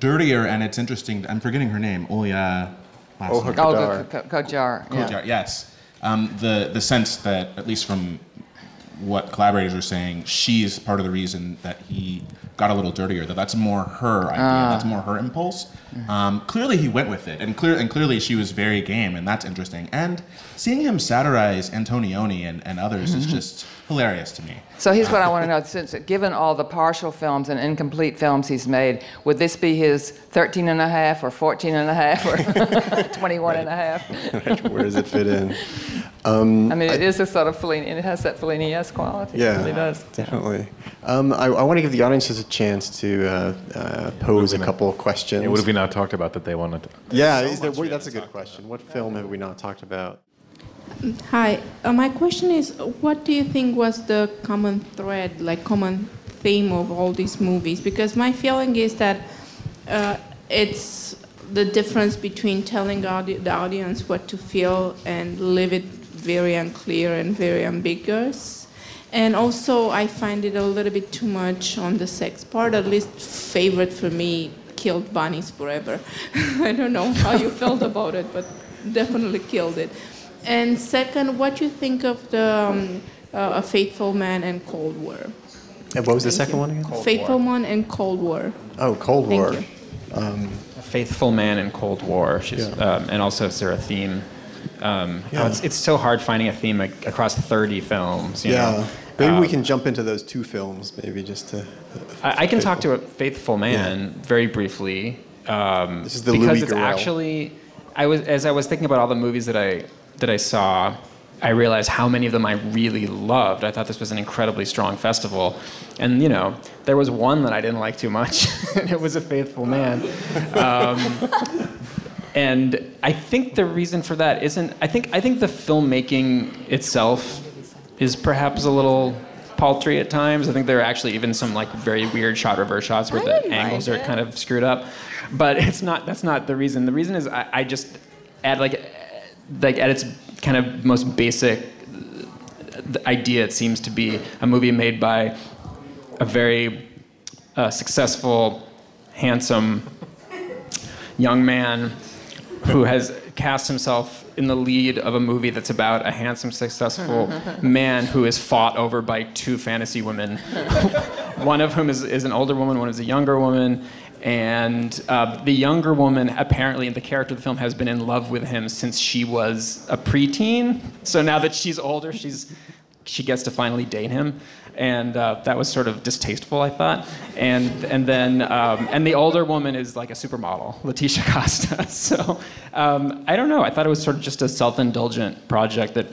dirtier and it's interesting. I'm forgetting her name. Oja. last Oh, name. her- Kodar. the Ko- Kojar. yeah. Yes. Um, the the sense that at least from what collaborators are saying, she's part of the reason that he got a little dirtier. That that's more her idea. Ah. That's more her impulse. Um, clearly, he went with it, and clear and clearly she was very game, and that's interesting. And seeing him satirize Antonioni and, and others is just hilarious to me. So here's what I want to know. Since, given all the partial films and incomplete films he's made, would this be his 13 and a half or 14 and a half or 21 and a half? Where does it fit in? I mean, it is a sort of Fellini, and it has that Fellini-esque quality. Yeah, It really does. definitely. Um, I, I want to give the audiences a chance to uh, uh, pose a couple of questions. what have we not talked about that they wanted? To, Yeah, is there, wait, that's a good question. What film have we not talked about? Hi, uh, my question is what do you think was the common thread, like common theme of all these movies? Because my feeling is that uh, it's the difference between telling audi- the audience what to feel and leave it very unclear and very ambiguous. And also, I find it a little bit too much on the sex part. At least, favorite for me, killed bunnies forever. I don't know how you felt about it, but definitely killed it. And second, what you think of the um, uh, A Faithful Man and Cold War? And what was the second you. one again? Faithful Man and Cold War. Oh, Cold Thank War. you. A faithful man and Cold War. She's, um, and also, is there a theme? Um, oh, it's, it's so hard finding a theme ac- across 30 films. You Yeah. Know? Maybe we Um, can jump into those two films, maybe just to. I, I can talk to a faithful man very briefly. Um, This is the because Louis it's Garrel. actually, I was as I was thinking about all the movies that I that I saw, I realized how many of them I really loved. I thought this was an incredibly strong festival, and you know, there was one that I didn't like too much, and it was A Faithful Man. Um, and I think the reason for that isn't. I think I think the filmmaking itself is perhaps a little paltry at times. I think there are actually even some like very weird shot reverse shots where I the angles are kind of screwed up. But it's not. That's not the reason. The reason is I, I just at like like at its kind of most basic the idea, it seems to be a movie made by a very uh, successful, handsome young man who has cast himself in the lead of a movie that's about a handsome, successful man who is fought over by two fantasy women, one of whom is, is an older woman, one is a younger woman. And uh, the younger woman, apparently, in the character of the film, has been in love with him since she was a preteen. So now that she's older, she's she gets to finally date him, and uh, that was sort of distasteful, I thought. And and then um, and the older woman is like a supermodel, Laetitia Casta. So um, I don't know. I thought it was sort of just a self-indulgent project that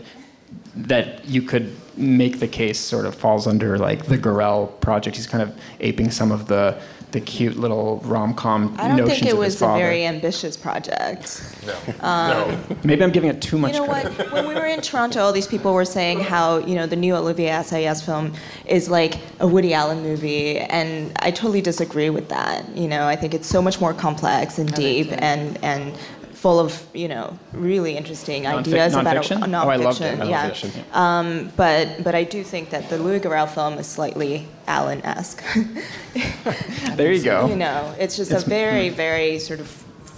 that you could make the case sort of falls under like the Garrel project. He's kind of aping some of the the cute little rom-com I don't notions think it was a very ambitious project. No. Um, no. Maybe I'm giving it too much You know credit. what? When we were in Toronto, all these people were saying how you know the new Olivier Assayas film is like a Woody Allen movie, and I totally disagree with that. You know, I think it's so much more complex and deep and and full of you know really interesting Nonfic- ideas about nonfiction? a, a Oh, I loved it. nonfiction, Yeah. Nonfiction. Um, but but I do think that the Louis Garrel film is slightly Allen-esque. There you go. you know, it's just a very very sort of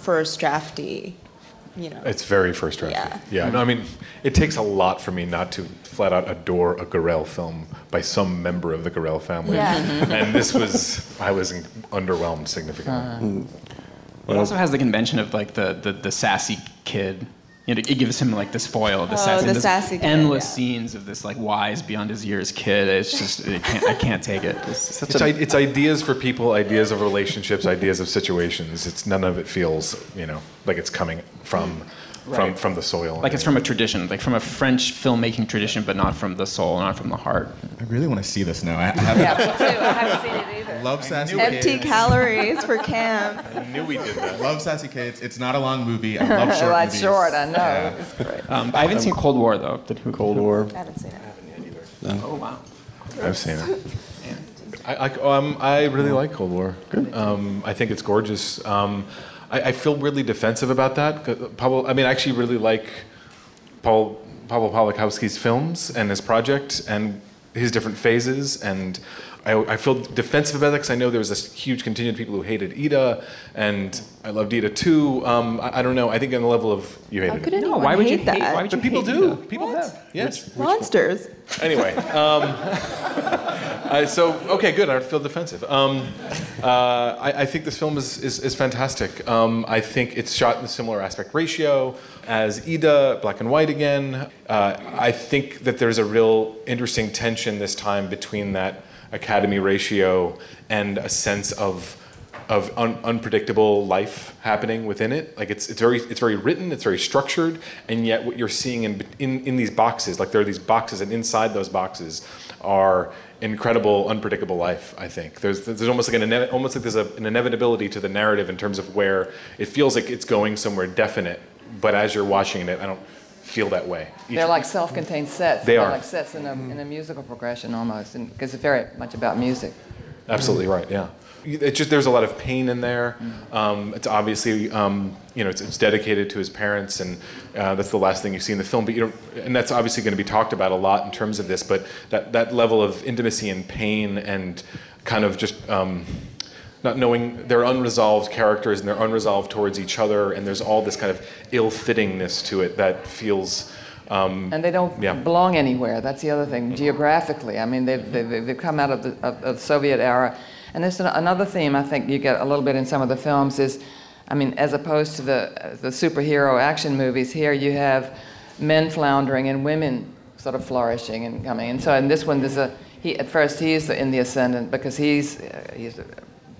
first drafty. You know. It's very first draft. Yeah. Yeah. No, I mean, it takes a lot for me not to flat out adore a Garrel film by some member of the Garrel family. Yeah. and this was, I was in- underwhelmed significantly. It also has the convention of like the, the, the sassy kid you know, it gives him like this foil, this, oh, sassy, the this sassy endless yeah. scenes of this like wise beyond his years kid. It's just it can't, I can't take it. It's, it's, a, it's ideas for people, ideas of relationships, ideas of situations. It's none of it feels you know like it's coming from from right. from the soil. Like it's from a tradition, like from a French filmmaking tradition, but not from the soul, not from the heart. I really want to see this now. I, I haven't, yeah, me too. I haven't seen it either. Love Sassy Kids. Empty calories for camp. I knew we did that. Love Sassy Kids. It's not a long movie. I love short well, movies. short. I know. Yeah. It's great. Um, I haven't seen Cold War though. Did who? Cold War. I haven't seen it. I haven't yet either. No. Oh wow. I've seen it. I, I, um, I really like Cold War. Good. Um, I think it's gorgeous. Um, I, I, feel really defensive about that. Pablo, I mean, I actually really like Paul, Pavel Pawlikowski's films and his project and his different phases. And I, I feel defensive about that because I know there was this huge contingent of people who hated Ida, and I loved Ida too. Um, I, I, don't know. I think on the level of you hated How could it. anyone No, why would hate you that? hate? Why would you But people hate do. Ida? People What? have. Yes. Monsters. Anyway, um, So okay, good. I don't feel defensive. Um, uh, I, I, think this film is is, is fantastic. Um, I think it's shot in a similar aspect ratio as Ida, black and white again. Uh, I think that there's a real interesting tension this time between that Academy ratio and a sense of of un- unpredictable life happening within it. Like it's it's very it's very written, it's very structured, and yet what you're seeing in in, in these boxes, like there are these boxes, and inside those boxes are incredible, unpredictable life. I think there's there's almost like an ine- almost like there's a, an inevitability to the narrative in terms of where it feels like it's going somewhere definite, but as you're watching it, I don't feel that way. Each They're like self-contained sets. They They're are like sets in a, in a musical progression almost, because it's very much about music. Absolutely right. Yeah. It's just there's a lot of pain in there. Um, it's obviously um, you know it's, it's, dedicated to his parents, and uh, that's the last thing you see in the film. But you know, and that's obviously going to be talked about a lot in terms of this. But that that level of intimacy and pain and kind of just um, not knowing they're unresolved characters and they're unresolved towards each other, and there's all this kind of ill-fittingness to it that feels. Um, and they don't yeah. belong anywhere. That's the other thing. Geographically, I mean, they've, they've, they've come out of the, of, of the Soviet era and there's another theme I think you get a little bit in some of the films is, I mean, as opposed to the, the superhero action movies, here you have men floundering and women sort of flourishing and coming. And so in this one, there's a, he, at first he's in the ascendant because he's, uh, he's a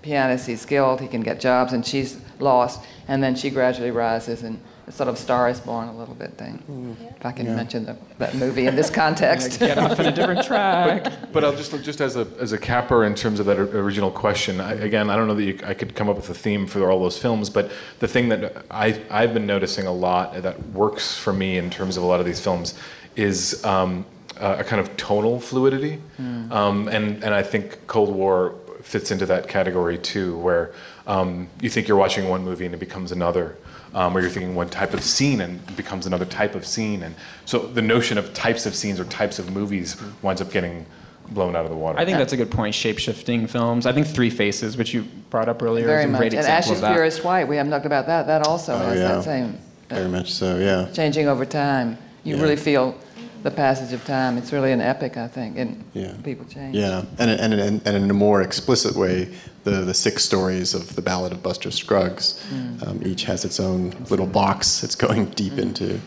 pianist, he's skilled, he can get jobs, and she's lost. And then she gradually rises and sort of Star is Born a little bit thing. Mm. If I can yeah. mention the, that movie in this context. Get off on a different track. But, but, I'll just just as a as a capper in terms of that original question. I, again, I don't know that you, I could come up with a theme for all those films, but the thing that I I've been noticing a lot that works for me in terms of a lot of these films is. Um, a kind of tonal fluidity, mm. um, and and I think Cold War fits into that category too, where um, you think you're watching one movie and it becomes another um, where you're thinking one type of scene and becomes another type of scene. And so the notion of types of scenes or types of movies winds up getting blown out of the water. I think that's a good point. Shape-shifting films. I think Three Faces, which you brought up earlier, Very is a much. great and example Ashes of that. Purest White. We haven't talked about that. That also oh, has yeah. that same. Uh, Very much so. Yeah. Changing over time. You yeah. really feel the passage of time. It's really an epic, I think, and yeah. people change. Yeah, and, and, and, and in a more explicit way, the, the six stories of the Ballad of Buster Scruggs, mm. um, each has its own little box it's going deep mm. into.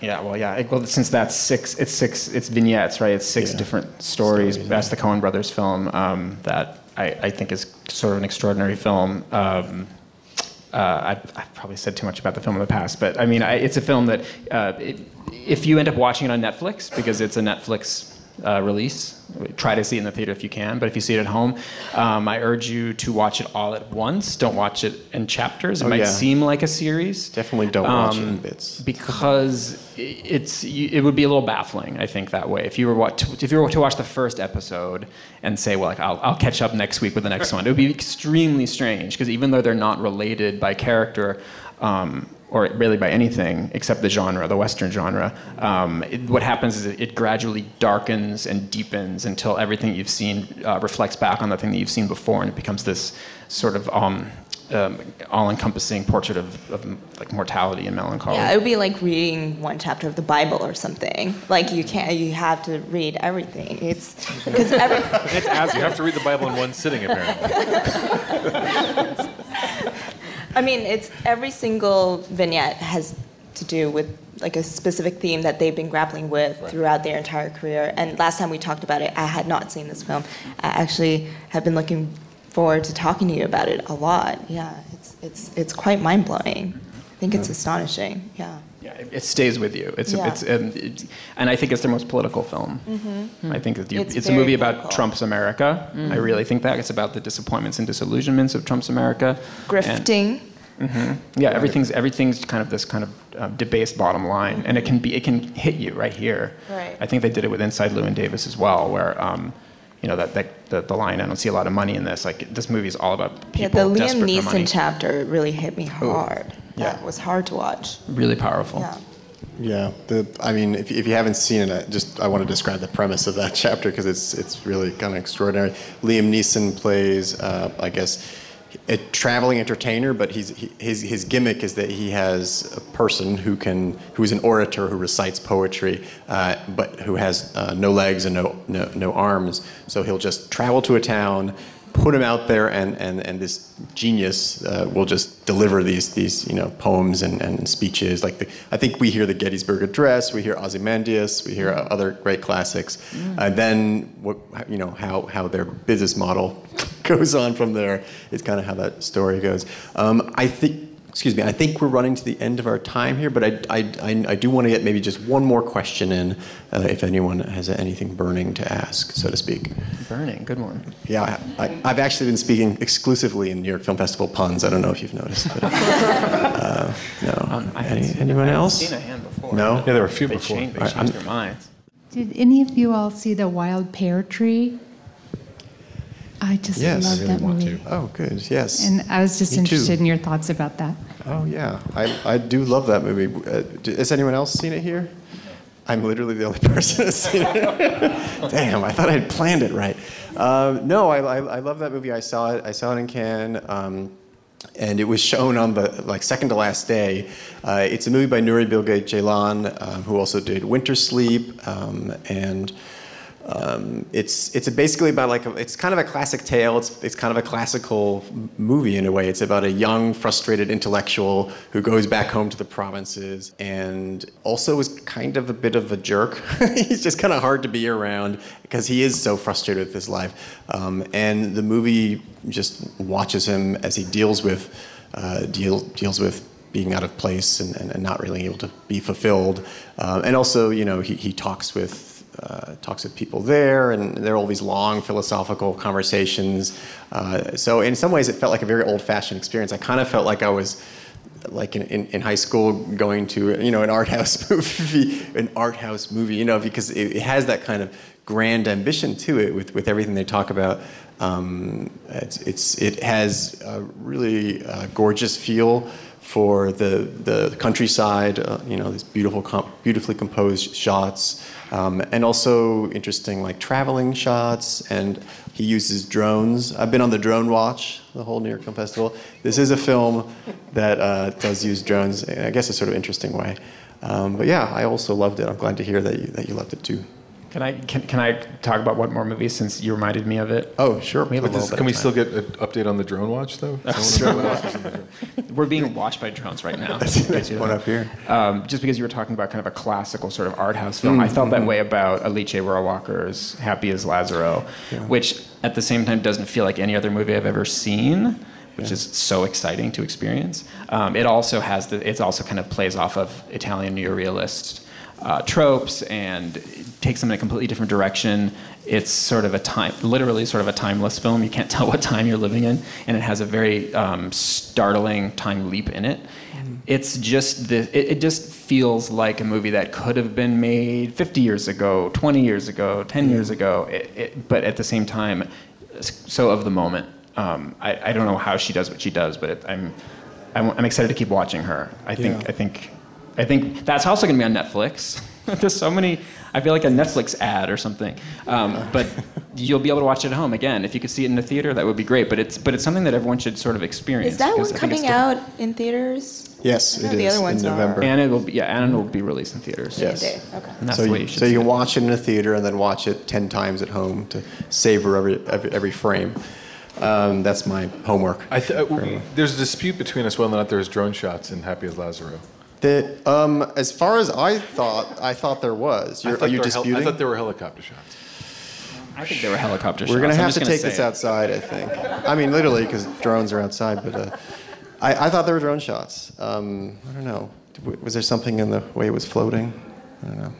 Yeah, well, yeah. Well, since that's six, it's six, it's vignettes, right? It's six yeah. different stories. stories that's the Coen Brothers film um, that I, I, think is sort of an extraordinary film. Um, uh, I, have probably said too much about the film in the past, but I mean, I, it's a film that uh, it, if you end up watching it on Netflix because it's a Netflix uh, release. Try to see it in the theater if you can, but if you see it at home, um, I urge you to watch it all at once. Don't watch it in chapters. It oh, might yeah. seem like a series. Definitely don't um, watch it in bits because it's it would be a little baffling. I think that way. If you were to, if you were to watch the first episode and say, well, like I'll, I'll catch up next week with the next one, it would be extremely strange because even though they're not related by character. Um, or really by anything except the genre, the Western genre, um, it, what happens is it, it, gradually darkens and deepens until everything you've seen uh, reflects back on the thing that you've seen before, and it becomes this sort of um, um, all-encompassing portrait of, of, like mortality and melancholy. Yeah, it would be like reading one chapter of the Bible or something. Like you can't, you have to read everything. It's because every. it's as you have to read the Bible in one sitting, apparently. I mean, it's every single vignette has to do with like a specific theme that they've been grappling with right. throughout their entire career. And last time we talked about it, I had not seen this film. I actually have been looking forward to talking to you about it a lot. Yeah, it's it's it's quite mind blowing. I think it's astonishing. Yeah. Yeah, it, stays with you. It's, yeah. it's, it, and I think it's their most political film. Mm-hmm. I think you, it's, it's a movie about political. Trump's America. Mm-hmm. I really think that it's about the disappointments and disillusionments of Trump's America. Grifting. And, mm-hmm. Yeah, everything's everything's kind of this kind of uh, debased bottom line, and it can be it can hit you right here. Right. I think they did it with Inside Llewyn Davis as well, where. Um, you know that, that the, the line I don't see a lot of money in this. Like this movie is all about people. Yeah, the Liam Neeson chapter really hit me hard. Ooh that yeah. was hard to watch. Really powerful. Yeah. Yeah, the, I mean, if, if you haven't seen it, I just I want to describe the premise of that chapter because it's it's really kind of extraordinary. Liam Neeson plays, uh, I guess, a traveling entertainer, but he's he, his his gimmick is that he has a person who can who's an orator who recites poetry, uh, but who has uh, no legs and no, no no arms. So he'll just travel to a town put him out there, and, and, and this genius uh, will just deliver these, these you know, poems and, and speeches. Like the, I think we hear the Gettysburg Address, we hear Ozymandias, we hear uh, other great classics. Mm. And then what, you know, how, how their business model goes on from there is kind of how that story goes. Um, I think excuse me, I think we're running to the end of our time here, but I, I, I, I do want to get maybe just one more question in uh, if anyone has anything burning to ask, so to speak. Burning, good one. Yeah, I, have actually been speaking exclusively in New York Film Festival puns. I don't know if you've noticed. But, uh, no. Um, Any, anyone else? seen a hand before. No? Yeah, there were a few before. Changed, they changed right, their minds. Did any of you all see the wild pear tree? I just yes. love really that movie. To. Oh, good. Yes. And I was just Me interested too. in your thoughts about that. Oh yeah, I, I do love that movie. Uh, has anyone else seen it here? I'm literally the only person who's seen it. Damn, I thought I'd planned it right. Uh, no, I, I, I, love that movie. I saw it. I saw it in Cannes. Um, and it was shown on the like second to last day. Uh, it's a movie by Nuri Bilge Ceylan, uh, who also did Winter Sleep um, and um, it's it's basically about like a, it's kind of a classic tale. It's it's kind of a classical movie in a way. It's about a young, frustrated intellectual who goes back home to the provinces and also is kind of a bit of a jerk. He's just kind of hard to be around because he is so frustrated with his life. Um, and the movie just watches him as he deals with uh, deal, deals with being out of place and, and, and, not really able to be fulfilled. Um, and also, you know, he, he talks with uh, talks with people there, and there are all these long philosophical conversations. Uh, so in some ways, it felt like a very old-fashioned experience. I kind of felt like I was like in, in, in, high school going to you know an art house movie, an art house movie, you know, because it, it has that kind of grand ambition to it with, with everything they talk about. Um, it's, it's, it has a really uh, gorgeous feel for the, the countryside, uh, you know, these beautiful, com- beautifully composed shots. Um, and also interesting like traveling shots and he uses drones. I've been on the drone watch the whole new york film festival. This is a film that uh, does use drones i guess a sort of interesting way. Um, but yeah i also loved it. I'm glad to hear that you, that you loved it too can I can, can I talk about one more movie since you reminded me of it? Oh, sure. We this, can we still get an update on the drone watch though? We're being watched by drones right now. one up here. Um, just because you were talking about kind of a classical sort of art house film, mm-hmm. I felt that mm-hmm. way about Alice Rohrwacher's Happy as Lazzaro, yeah. which at the same time doesn't feel like any other movie I've ever seen which yeah. is so exciting to experience. Um, it also has the, it also kind of plays off of Italian neorealist uh, tropes and takes them in a completely different direction. It's sort of a time, literally sort of a timeless film. You can't tell what time you're living in, and it has a very um, startling time leap in it. Mm. It's just the, it, it, just feels like a movie that could have been made 50 years ago, 20 years ago, 10 mm. years ago, it, it, but at the same time, so of the moment. Um, I, I, don't know how she does what she does, but I'm, I'm, I'm excited to keep watching her. I think yeah. I think I think that's also going to be on Netflix. There's so many. I feel like a Netflix ad or something. Um, but you'll be able to watch it at home again. If you could see it in the theater, that would be great. But it's but it's something that everyone should sort of experience. Is that one coming out in theaters? Yes, it the is other ones in November. And it will be yeah, and it will be released in theaters. Yes. Okay. so you, you so you can watch it in a theater and then watch it ten times at home to savor every every, every frame. Um, that's my homework. Th- uh, there's a dispute between us whether or not there's drone shots in Happy as Lazzaro. The, um, as far as I thought, I thought there was. You're, are you disputing? Hel- I thought there were helicopter shots. I think there were helicopter shots. We're gonna have to gonna take this it. outside. I think. I mean, literally, because drones are outside. But uh, I, I, thought there were drone shots. Um, I don't know. Was there something in the way it was floating? I don't know.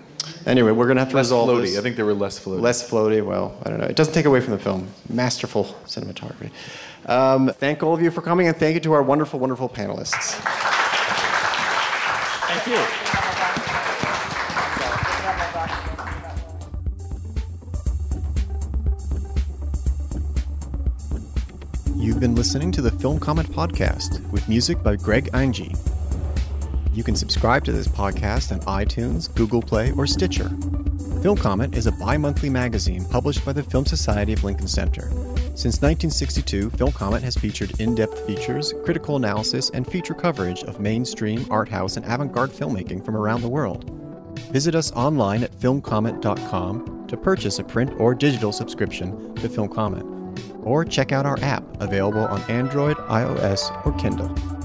Anyway, we're gonna have to less resolve floaty. this. I think there were less floaty. Less floaty. Well, I don't know. It doesn't take away from the film. Masterful cinematography. Um, thank all of you for coming, and thank you to our wonderful, wonderful panelists. Thank you. You've been listening to the Film Comment Podcast with music by Greg Einge. You can subscribe to this podcast on iTunes, Google Play, or Stitcher. Film Comment is a bi monthly magazine published by the Film Society of Lincoln Center. Since 1962, Film Comment has featured in depth features, critical analysis, and feature coverage of mainstream, art house, and avant garde filmmaking from around the world. Visit us online at filmcomment.com to purchase a print or digital subscription to Film Comment, or check out our app available on Android, iOS, or Kindle.